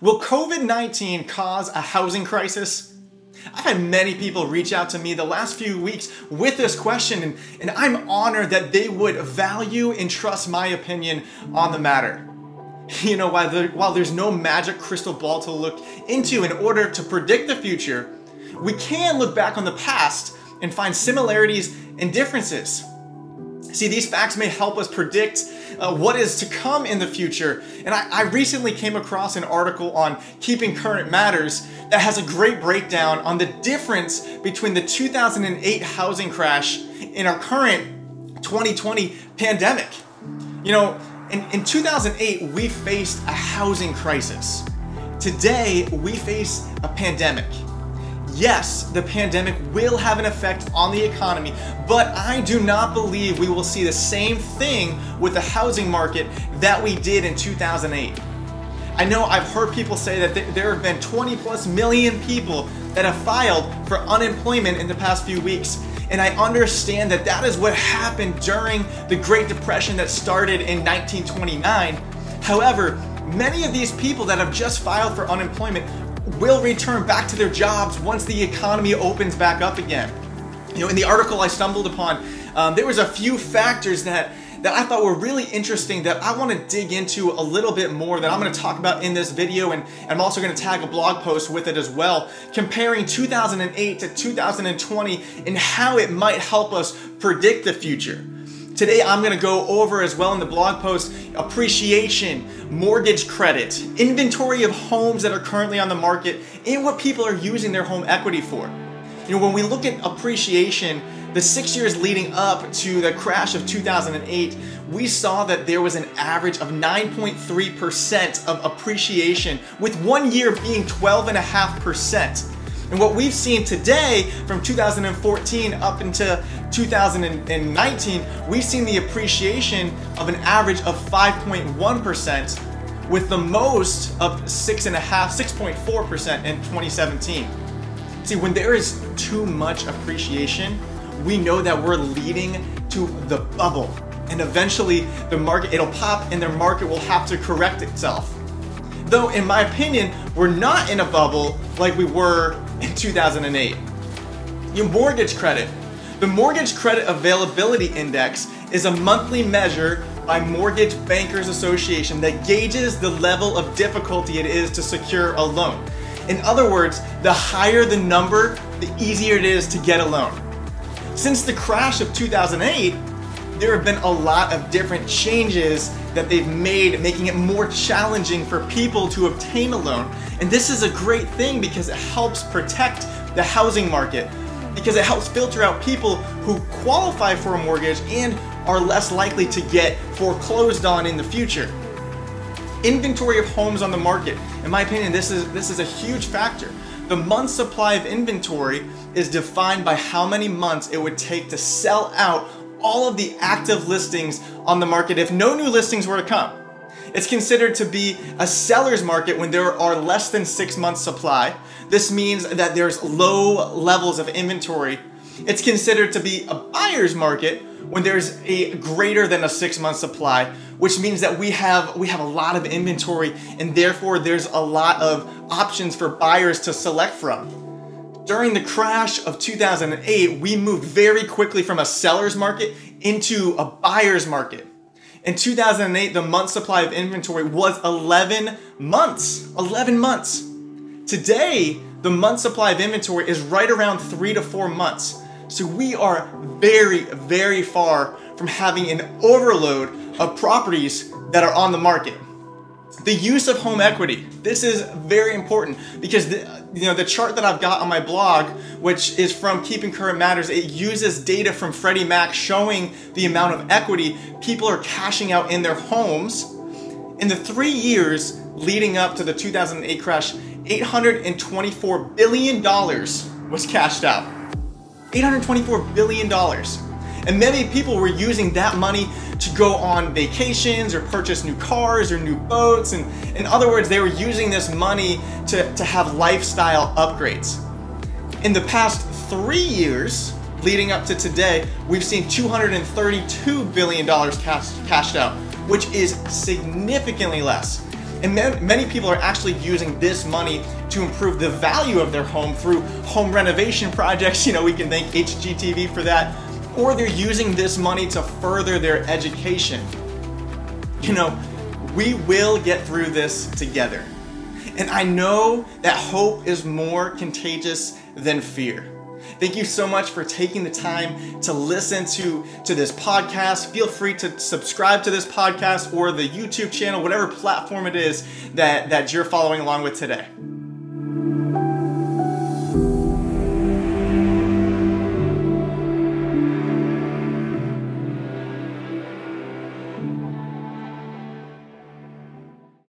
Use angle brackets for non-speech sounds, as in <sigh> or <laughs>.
Will COVID-19 cause a housing crisis? I've had many people reach out to me the last few weeks with this question, and, and I'm honored that they would value and trust my opinion on the matter. You know, while, there, while there's no magic crystal ball to look into in order to predict the future, we can look back on the past and find similarities and differences. See, these facts may help us predict uh, what is to come in the future. And I, I recently came across an article on Keeping Current Matters that has a great breakdown on the difference between the 2008 housing crash and our current 2020 pandemic. You know, in, in 2008, we faced a housing crisis. Today, we face a pandemic. Yes, the pandemic will have an effect on the economy, but I do not believe we will see the same thing with the housing market that we did in 2008. I know I've heard people say that there have been 20 plus million people that have filed for unemployment in the past few weeks. And I understand that that is what happened during the Great Depression that started in 1929. However, many of these people that have just filed for unemployment will return back to their jobs once the economy opens back up again. You know, in the article I stumbled upon, um, there was a few factors that that I thought were really interesting that I want to dig into a little bit more that I'm going to talk about in this video and, and I'm also going to tag a blog post with it as well comparing 2008 to 2020 and how it might help us predict the future. Today I'm to go over as well in the blog post appreciation, mortgage credit, inventory of homes that are currently on the market, and what people are using their home equity for. You know, when we look at appreciation, the six years leading up to the crash of 2008, we saw that there was an average of 9.3% of appreciation, with one year being 12.5%. And what we've seen today from 2014 up into 2019, we've seen the appreciation of an average of 5.1% with the most of 6.5, 6.4% in 2017. See, when there is too much appreciation, we know that we're leading to the bubble. And eventually the market, it'll pop and the market will have to correct itself. Though in my opinion, we're not in a bubble like we were in 2008. Your mortgage credit. The Mortgage Credit Availability Index is a monthly measure by Mortgage Bankers Association that gauges the level of difficulty it is to secure a loan. In other words, the higher the number, the easier it is to get a loan. Since the crash of 2008, there have been a lot of different changes that they've made, making it more challenging for people to obtain a loan. And this is a great thing because it helps protect the housing market, because it helps filter out people who qualify for a mortgage and are less likely to get foreclosed on in the future. Inventory of homes on the market. In my opinion, this is, this is a huge factor. The month supply of inventory is defined by how many months it would take to sell out all of the active listings on the market if no new listings were to come. It's considered to be a seller's market when there are less than six months supply. This means that there's low levels of inventory. It's considered to be a buyer's market when there's a greater than a six month supply, which means that we have we have a lot of inventory and therefore there's a lot of options for buyers to select from. During the crash of 2008, we moved very quickly from a seller's market into a buyer's market. In 2008, the month supply of inventory was 11 months. 11 months. Today, the month supply of inventory is right around three to four months. So we are very, very far from having an overload of properties that are on the market. The use of home equity. This is very important because the, you know the chart that I've got on my blog, which is from Keeping Current Matters, it uses data from Freddie Mac showing the amount of equity people are cashing out in their homes. In the three years leading up to the 2008 crash, $824 billion was cashed out. $824 billion. And many people were using that money to go on vacations or purchase new cars or new boats. And in other words, they were using this money to, to have lifestyle upgrades. In the past three years, leading up to today, we've seen $232 billion cash, cashed out, which is significantly less. And many people are actually using this money to improve the value of their home through home renovation <laughs> projects. You know, we can thank HGTV for that. Or they're using this money to further their education. You know, we will get through this together. And I know that hope is more contagious than fear. Thank you so much for taking the time to listen to, to this podcast. Feel free to subscribe to this podcast or the YouTube channel, whatever platform it is that, that you're following along with today.